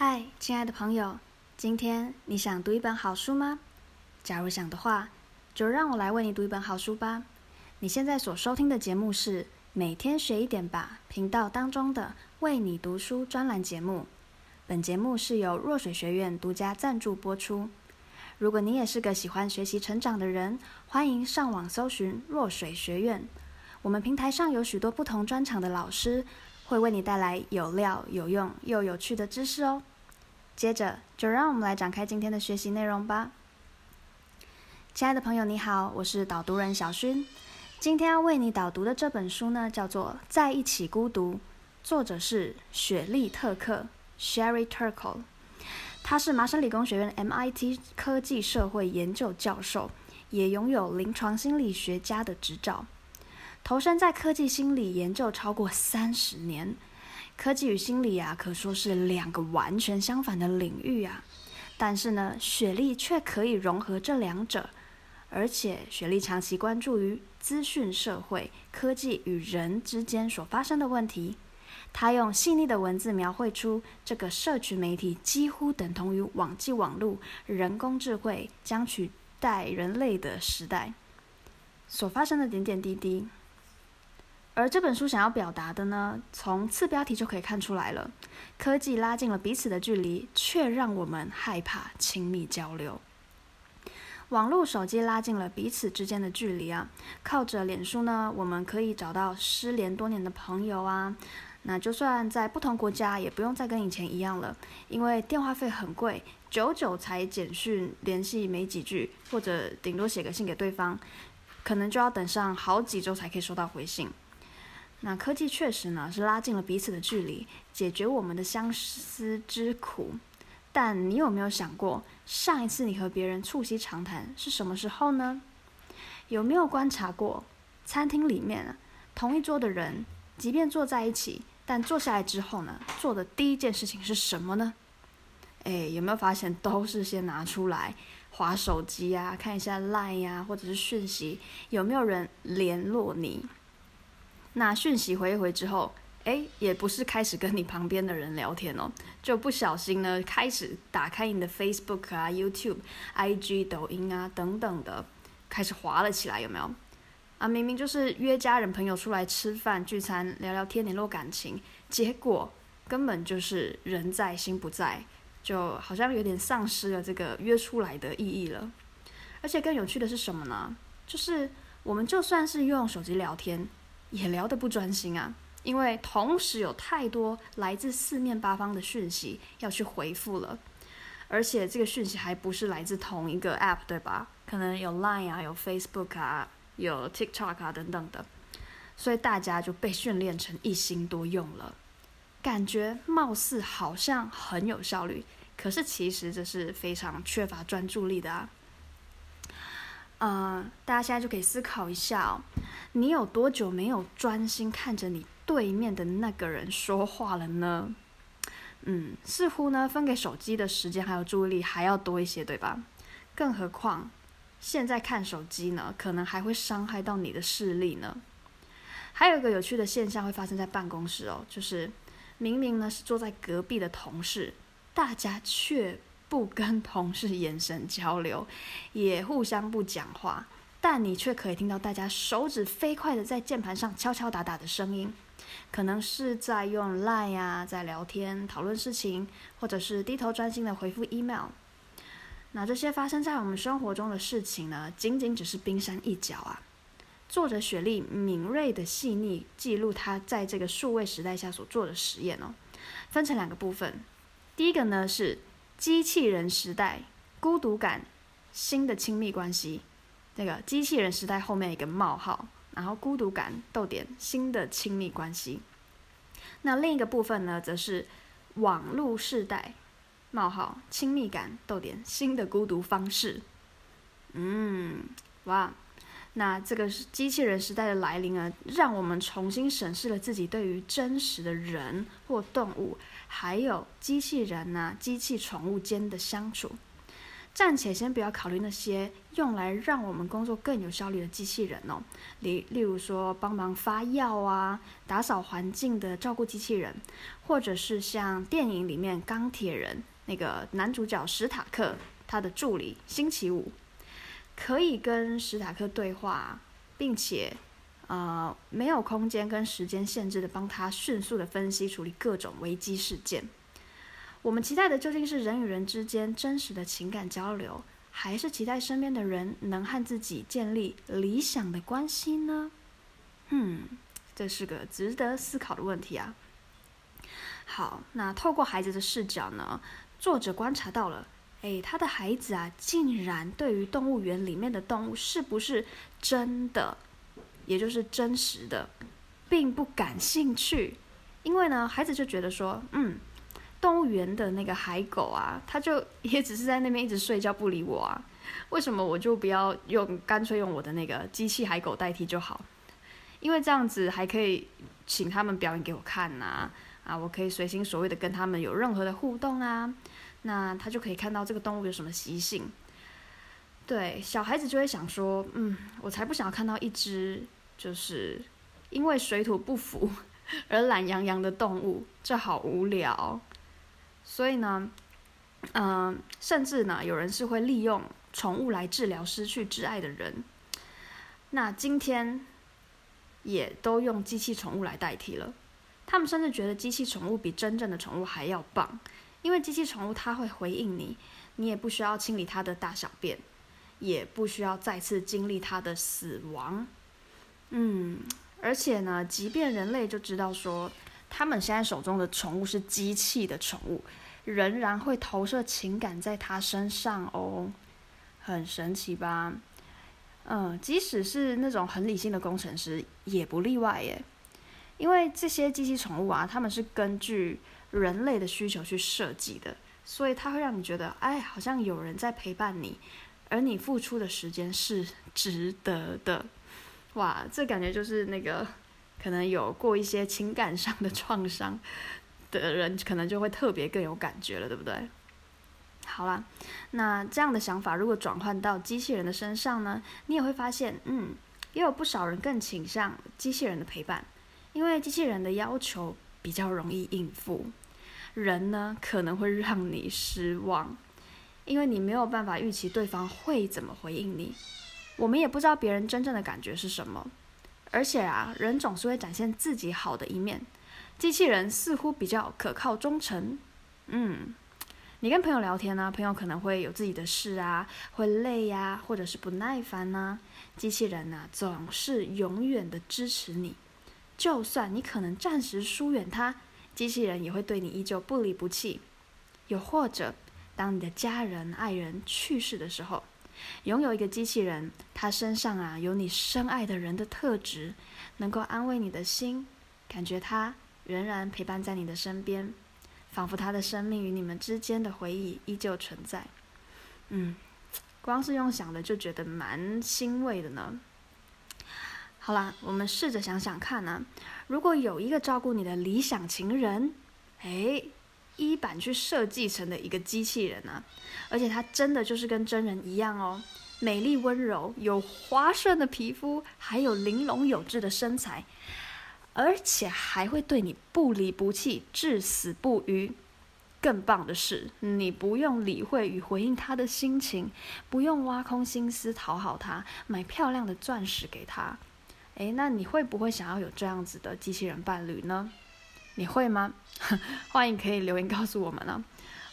嗨，亲爱的朋友，今天你想读一本好书吗？假如想的话，就让我来为你读一本好书吧。你现在所收听的节目是每天学一点吧频道当中的为你读书专栏节目。本节目是由若水学院独家赞助播出。如果你也是个喜欢学习成长的人，欢迎上网搜寻若水学院。我们平台上有许多不同专场的老师，会为你带来有料、有用又有趣的知识哦。接着，就让我们来展开今天的学习内容吧。亲爱的朋友，你好，我是导读人小薰。今天要为你导读的这本书呢，叫做《在一起孤独》，作者是雪莉·特克 （Sherry Turkle）。他是麻省理工学院 MIT 科技社会研究教授，也拥有临床心理学家的执照，投身在科技心理研究超过三十年。科技与心理啊，可说是两个完全相反的领域啊。但是呢，雪莉却可以融合这两者，而且雪莉长期关注于资讯社会、科技与人之间所发生的问题。她用细腻的文字描绘出这个社群媒体几乎等同于网际网络、人工智慧将取代人类的时代所发生的点点滴滴。而这本书想要表达的呢，从次标题就可以看出来了。科技拉近了彼此的距离，却让我们害怕亲密交流。网络手机拉近了彼此之间的距离啊！靠着脸书呢，我们可以找到失联多年的朋友啊。那就算在不同国家，也不用再跟以前一样了，因为电话费很贵，久久才简讯联系没几句，或者顶多写个信给对方，可能就要等上好几周才可以收到回信。那科技确实呢，是拉近了彼此的距离，解决我们的相思之苦。但你有没有想过，上一次你和别人促膝长谈是什么时候呢？有没有观察过，餐厅里面同一桌的人，即便坐在一起，但坐下来之后呢，做的第一件事情是什么呢？诶，有没有发现都是先拿出来划手机呀，看一下 Line 呀，或者是讯息，有没有人联络你？那讯息回一回之后，哎，也不是开始跟你旁边的人聊天哦，就不小心呢，开始打开你的 Facebook 啊、YouTube、IG、抖音啊等等的，开始滑了起来，有没有？啊，明明就是约家人朋友出来吃饭聚餐聊聊天联络感情，结果根本就是人在心不在，就好像有点丧失了这个约出来的意义了。而且更有趣的是什么呢？就是我们就算是用手机聊天。也聊得不专心啊，因为同时有太多来自四面八方的讯息要去回复了，而且这个讯息还不是来自同一个 App，对吧？可能有 Line 啊，有 Facebook 啊，有 TikTok 啊等等的，所以大家就被训练成一心多用了，感觉貌似好像很有效率，可是其实这是非常缺乏专注力的啊。嗯、呃，大家现在就可以思考一下哦，你有多久没有专心看着你对面的那个人说话了呢？嗯，似乎呢，分给手机的时间还有注意力还要多一些，对吧？更何况现在看手机呢，可能还会伤害到你的视力呢。还有一个有趣的现象会发生在办公室哦，就是明明呢是坐在隔壁的同事，大家却。不跟同事眼神交流，也互相不讲话，但你却可以听到大家手指飞快的在键盘上敲敲打打的声音，可能是在用 Line 啊，在聊天讨论事情，或者是低头专心的回复 email。那这些发生在我们生活中的事情呢，仅仅只是冰山一角啊。作者雪莉敏锐的细腻记录她在这个数位时代下所做的实验哦，分成两个部分，第一个呢是。机器人时代，孤独感，新的亲密关系。那个机器人时代后面一个冒号，然后孤独感逗点新的亲密关系。那另一个部分呢，则是网络时代冒号亲密感逗点新的孤独方式。嗯，哇，那这个是机器人时代的来临啊，让我们重新审视了自己对于真实的人或动物。还有机器人呐、啊，机器宠物间的相处，暂且先不要考虑那些用来让我们工作更有效率的机器人哦，例例如说帮忙发药啊、打扫环境的照顾机器人，或者是像电影里面钢铁人那个男主角史塔克他的助理星期五，可以跟史塔克对话，并且呃没有空间跟时间限制的帮他迅速的分析处理各种危机事件。我们期待的究竟是人与人之间真实的情感交流，还是期待身边的人能和自己建立理想的关系呢？嗯，这是个值得思考的问题啊。好，那透过孩子的视角呢，作者观察到了，诶，他的孩子啊，竟然对于动物园里面的动物是不是真的，也就是真实的，并不感兴趣，因为呢，孩子就觉得说，嗯。动物园的那个海狗啊，它就也只是在那边一直睡觉不理我啊。为什么我就不要用，干脆用我的那个机器海狗代替就好？因为这样子还可以请他们表演给我看呐，啊，我可以随心所欲的跟他们有任何的互动啊，那他就可以看到这个动物有什么习性。对，小孩子就会想说，嗯，我才不想要看到一只就是因为水土不服 而懒洋洋的动物，这好无聊。所以呢，嗯、甚至呢，有人是会利用宠物来治疗失去挚爱的人。那今天也都用机器宠物来代替了。他们甚至觉得机器宠物比真正的宠物还要棒，因为机器宠物它会回应你，你也不需要清理它的大小便，也不需要再次经历它的死亡。嗯，而且呢，即便人类就知道说。他们现在手中的宠物是机器的宠物，仍然会投射情感在它身上哦，很神奇吧？嗯，即使是那种很理性的工程师也不例外耶，因为这些机器宠物啊，他们是根据人类的需求去设计的，所以它会让你觉得，哎，好像有人在陪伴你，而你付出的时间是值得的。哇，这感觉就是那个。可能有过一些情感上的创伤的人，可能就会特别更有感觉了，对不对？好啦，那这样的想法如果转换到机器人的身上呢，你也会发现，嗯，也有不少人更倾向机器人的陪伴，因为机器人的要求比较容易应付，人呢可能会让你失望，因为你没有办法预期对方会怎么回应你，我们也不知道别人真正的感觉是什么。而且啊，人总是会展现自己好的一面，机器人似乎比较可靠忠诚。嗯，你跟朋友聊天呢，朋友可能会有自己的事啊，会累呀，或者是不耐烦呐。机器人呢，总是永远的支持你，就算你可能暂时疏远他，机器人也会对你依旧不离不弃。又或者，当你的家人、爱人去世的时候。拥有一个机器人，它身上啊有你深爱的人的特质，能够安慰你的心，感觉它仍然陪伴在你的身边，仿佛它的生命与你们之间的回忆依旧存在。嗯，光是用想的就觉得蛮欣慰的呢。好啦，我们试着想想看呢、如果有一个照顾你的理想情人，诶。一版去设计成的一个机器人啊，而且它真的就是跟真人一样哦，美丽温柔，有滑顺的皮肤，还有玲珑有致的身材，而且还会对你不离不弃，至死不渝。更棒的是，你不用理会与回应他的心情，不用挖空心思讨好他，买漂亮的钻石给他。诶，那你会不会想要有这样子的机器人伴侣呢？你会吗？欢迎可以留言告诉我们呢。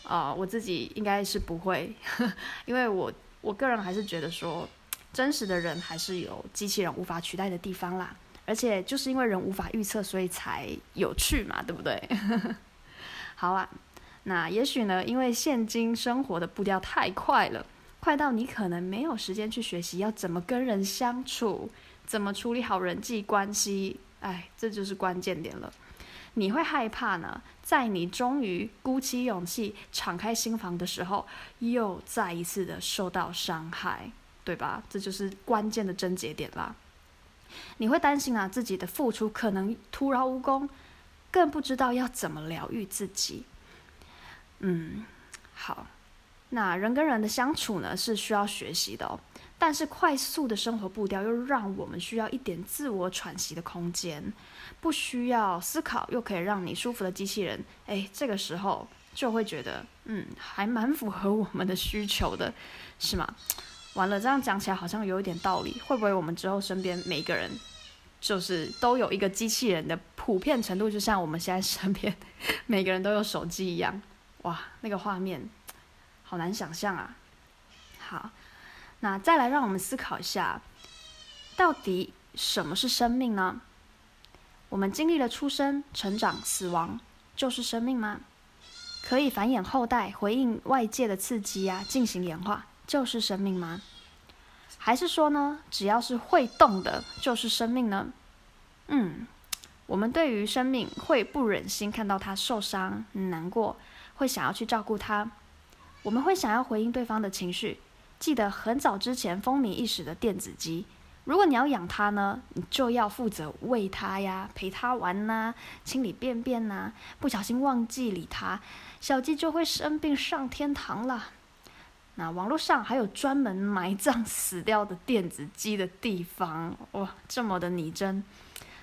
啊、呃，我自己应该是不会，因为我我个人还是觉得说，真实的人还是有机器人无法取代的地方啦。而且就是因为人无法预测，所以才有趣嘛，对不对？好啊，那也许呢，因为现今生活的步调太快了，快到你可能没有时间去学习要怎么跟人相处，怎么处理好人际关系。哎，这就是关键点了。你会害怕呢，在你终于鼓起勇气敞开心房的时候，又再一次的受到伤害，对吧？这就是关键的症结点啦。你会担心啊，自己的付出可能徒劳无功，更不知道要怎么疗愈自己。嗯，好，那人跟人的相处呢，是需要学习的哦。但是快速的生活步调又让我们需要一点自我喘息的空间，不需要思考又可以让你舒服的机器人，哎，这个时候就会觉得，嗯，还蛮符合我们的需求的，是吗？完了，这样讲起来好像有一点道理，会不会我们之后身边每个人就是都有一个机器人的普遍程度，就像我们现在身边每个人都有手机一样？哇，那个画面好难想象啊！好。那再来，让我们思考一下，到底什么是生命呢？我们经历了出生、成长、死亡，就是生命吗？可以繁衍后代、回应外界的刺激啊，进行演化，就是生命吗？还是说呢，只要是会动的，就是生命呢？嗯，我们对于生命会不忍心看到它受伤、难过，会想要去照顾它，我们会想要回应对方的情绪。记得很早之前风靡一时的电子鸡，如果你要养它呢，你就要负责喂它呀，陪它玩呐、清理便便呐、不小心忘记理它，小鸡就会生病上天堂了。那网络上还有专门埋葬死掉的电子鸡的地方，哇，这么的拟真，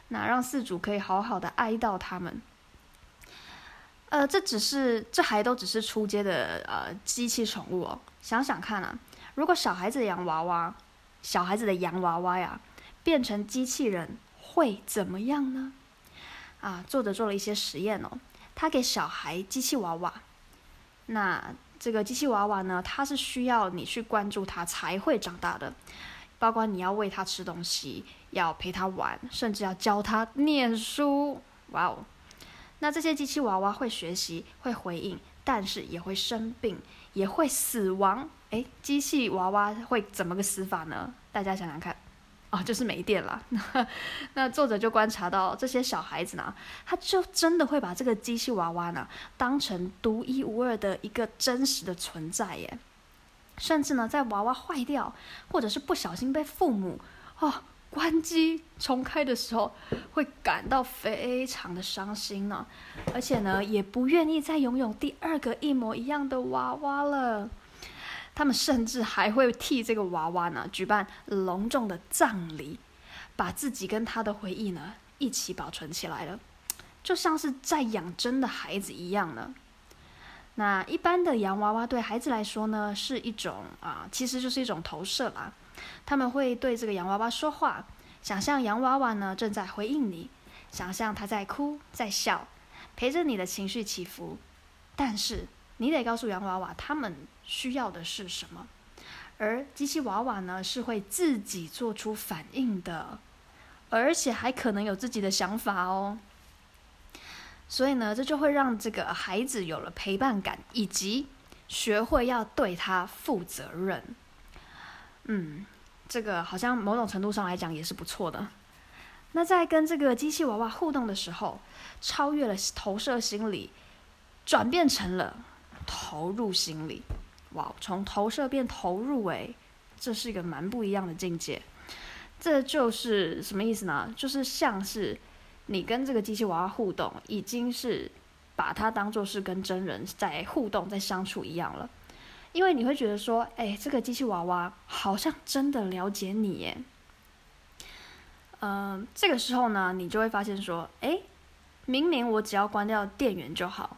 那让饲主可以好好的哀悼他们。呃，这只是，这还都只是初阶的呃机器宠物哦，想想看啊。如果小孩子的洋娃娃，小孩子的洋娃娃呀，变成机器人会怎么样呢？啊，作者做了一些实验哦，他给小孩机器娃娃，那这个机器娃娃呢，它是需要你去关注它才会长大的，包括你要喂它吃东西，要陪它玩，甚至要教它念书。哇哦，那这些机器娃娃会学习，会回应，但是也会生病，也会死亡。诶，机器娃娃会怎么个死法呢？大家想想看，哦，就是没电了。那作者就观察到这些小孩子呢，他就真的会把这个机器娃娃呢当成独一无二的一个真实的存在耶。甚至呢，在娃娃坏掉或者是不小心被父母哦关机重开的时候，会感到非常的伤心呢。而且呢，也不愿意再拥有第二个一模一样的娃娃了。他们甚至还会替这个娃娃呢举办隆重的葬礼，把自己跟他的回忆呢一起保存起来了，就像是在养真的孩子一样呢。那一般的洋娃娃对孩子来说呢是一种啊，其实就是一种投射啦。他们会对这个洋娃娃说话，想象洋娃娃呢正在回应你，想象他在哭在笑，陪着你的情绪起伏，但是。你得告诉洋娃娃，他们需要的是什么，而机器娃娃呢，是会自己做出反应的，而且还可能有自己的想法哦。所以呢，这就会让这个孩子有了陪伴感，以及学会要对他负责任。嗯，这个好像某种程度上来讲也是不错的。那在跟这个机器娃娃互动的时候，超越了投射心理，转变成了。投入心理，哇，从投射变投入，诶，这是一个蛮不一样的境界。这就是什么意思呢？就是像是你跟这个机器娃娃互动，已经是把它当做是跟真人在互动、在相处一样了。因为你会觉得说，哎，这个机器娃娃好像真的了解你耶。嗯、这个时候呢，你就会发现说，哎，明明我只要关掉电源就好。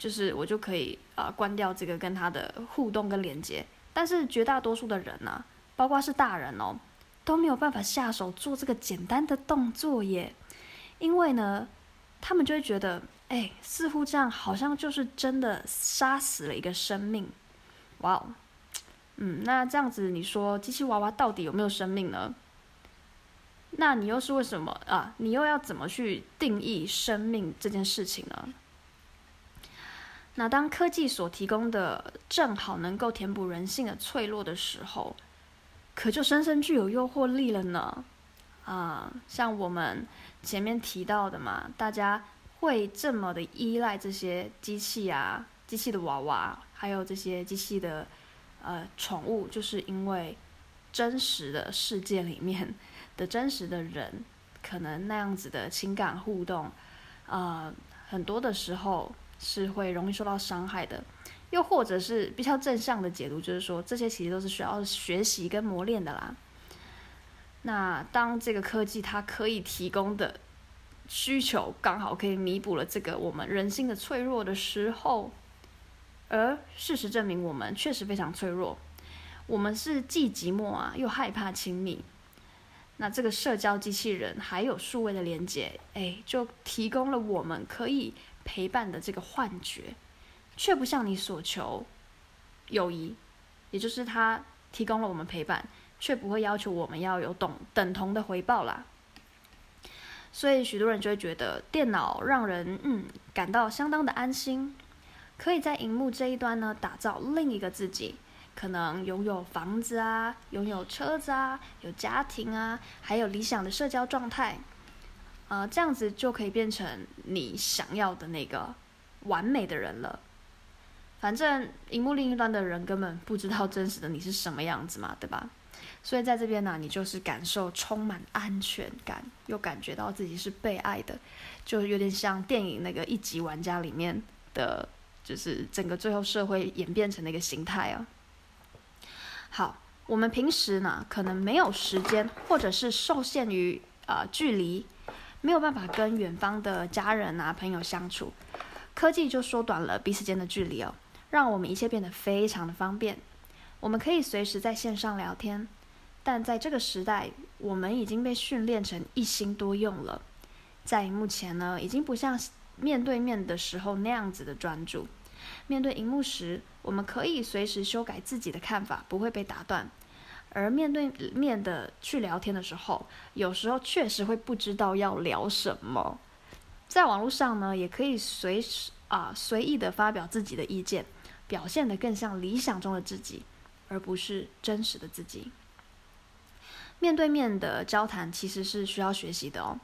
就是我就可以啊、关掉这个跟他的互动跟连接，但是绝大多数的人呢、包括是大人哦，都没有办法下手做这个简单的动作耶，因为呢，他们就会觉得，哎，似乎这样好像就是真的杀死了一个生命，哇哦，嗯，那这样子你说机器娃娃到底有没有生命呢？那你又是为什么啊？你又要怎么去定义生命这件事情呢？那当科技所提供的正好能够填补人性的脆弱的时候，可就深深具有诱惑力了呢。啊，像我们前面提到的嘛，大家会这么的依赖这些机器啊、机器的娃娃，还有这些机器的呃宠物，就是因为真实的世界里面的真实的人，可能那样子的情感互动，啊、呃，很多的时候。是会容易受到伤害的，又或者是比较正向的解读，就是说这些其实都是需要学习跟磨练的啦。那当这个科技它可以提供的需求刚好可以弥补了这个我们人心的脆弱的时候，而事实证明我们确实非常脆弱，我们是既寂寞啊又害怕亲密。那这个社交机器人还有数位的连接，哎，就提供了我们可以陪伴的这个幻觉。却不向你所求友谊，也就是他提供了我们陪伴，却不会要求我们要有等等同的回报啦。所以许多人就会觉得电脑让人嗯感到相当的安心，可以在荧幕这一端呢打造另一个自己，可能拥有房子啊，拥有车子啊，有家庭啊，还有理想的社交状态，呃，这样子就可以变成你想要的那个完美的人了。反正荧幕另一端的人根本不知道真实的你是什么样子嘛，对吧？所以在这边呢，你就是感受充满安全感，又感觉到自己是被爱的，就有点像电影那个一级玩家里面的，就是整个最后社会演变成那个形态啊。好，我们平时呢，可能没有时间，或者是受限于呃距离，没有办法跟远方的家人啊朋友相处，科技就缩短了彼此间的距离哦。让我们一切变得非常的方便，我们可以随时在线上聊天，但在这个时代，我们已经被训练成一心多用了，在荧幕前呢，已经不像面对面的时候那样子的专注。面对荧幕时，我们可以随时修改自己的看法，不会被打断；而面对面的去聊天的时候，有时候确实会不知道要聊什么。在网络上呢，也可以随时啊随意的发表自己的意见。表现得更像理想中的自己，而不是真实的自己。面对面的交谈其实是需要学习的哦，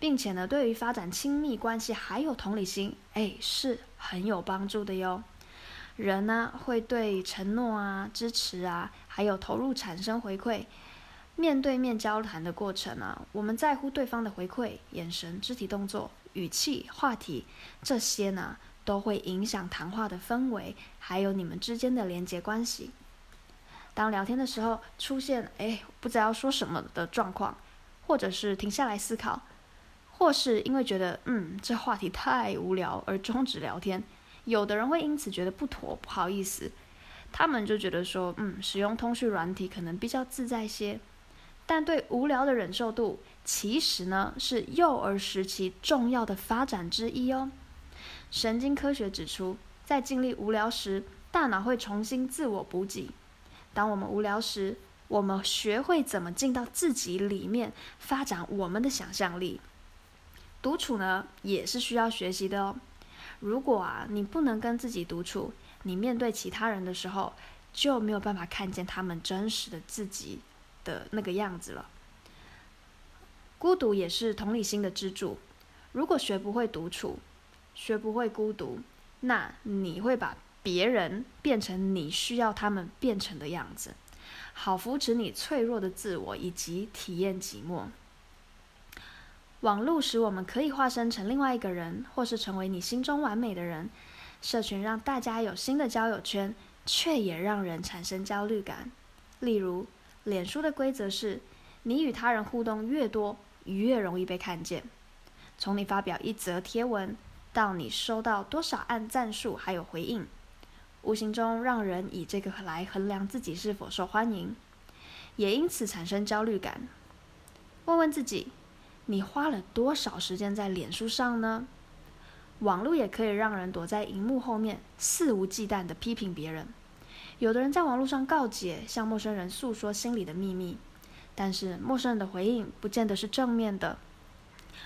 并且呢，对于发展亲密关系还有同理心，哎，是很有帮助的哟。人呢，会对承诺啊、支持啊，还有投入产生回馈。面对面交谈的过程啊，我们在乎对方的回馈、眼神、肢体动作、语气、话题这些呢，都会影响谈话的氛围，还有你们之间的连接关系。当聊天的时候出现“哎，不知道说什么”的状况，或者是停下来思考，或是因为觉得“嗯，这话题太无聊”而终止聊天，有的人会因此觉得不妥，不好意思。他们就觉得说：“嗯，使用通讯软体可能比较自在些。”但对无聊的忍受度，其实呢是幼儿时期重要的发展之一哦。神经科学指出，在经历无聊时，大脑会重新自我补给。当我们无聊时，我们学会怎么进到自己里面，发展我们的想象力。独处呢，也是需要学习的哦。如果啊，你不能跟自己独处，你面对其他人的时候，就没有办法看见他们真实的自己的那个样子了。孤独也是同理心的支柱。如果学不会独处，学不会孤独，那你会把别人变成你需要他们变成的样子，好扶持你脆弱的自我以及体验寂寞。网络使我们可以化身成另外一个人，或是成为你心中完美的人。社群让大家有新的交友圈，却也让人产生焦虑感。例如，脸书的规则是，你与他人互动越多，越容易被看见。从你发表一则贴文，到你收到多少按赞数，还有回应，无形中让人以这个来衡量自己是否受欢迎，也因此产生焦虑感。问问自己，你花了多少时间在脸书上呢？网络也可以让人躲在荧幕后面，肆无忌惮地批评别人。有的人在网络上告解，向陌生人诉说心里的秘密，但是陌生人的回应不见得是正面的，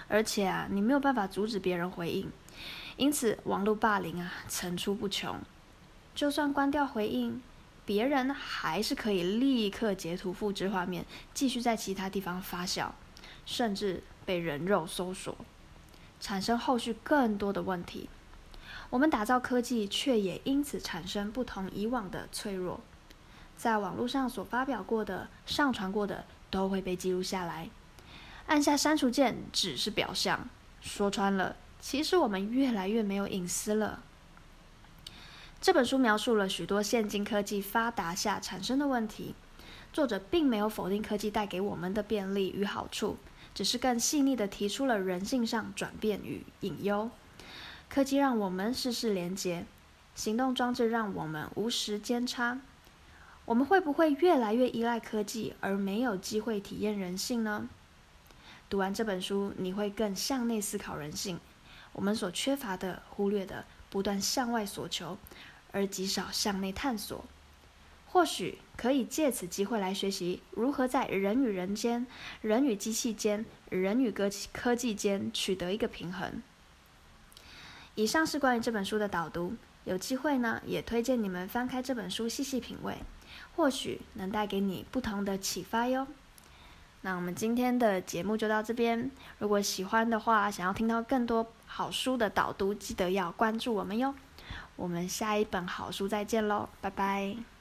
而且啊，你没有办法阻止别人回应。因此，网络霸凌啊层出不穷。就算关掉回应，别人还是可以立刻截图、复制画面，继续在其他地方发酵，甚至被人肉搜索，产生后续更多的问题。我们打造科技，却也因此产生不同以往的脆弱。在网络上所发表过的、上传过的，都会被记录下来。按下删除键只是表象，说穿了。其实我们越来越没有隐私了。这本书描述了许多现今科技发达下产生的问题。作者并没有否定科技带给我们的便利与好处，只是更细腻地提出了人性上转变与隐忧。科技让我们事事连结，行动装置让我们无时间差。我们会不会越来越依赖科技，而没有机会体验人性呢？读完这本书，你会更向内思考人性。我们所缺乏的、忽略的，不断向外索求，而极少向内探索。或许可以借此机会来学习如何在人与人间、人与机器间、人与科科技间取得一个平衡。以上是关于这本书的导读，有机会呢，也推荐你们翻开这本书细细品味，或许能带给你不同的启发哟。那我们今天的节目就到这边，如果喜欢的话，想要听到更多好书的导读，记得要关注我们哟。我们下一本好书再见喽，拜拜。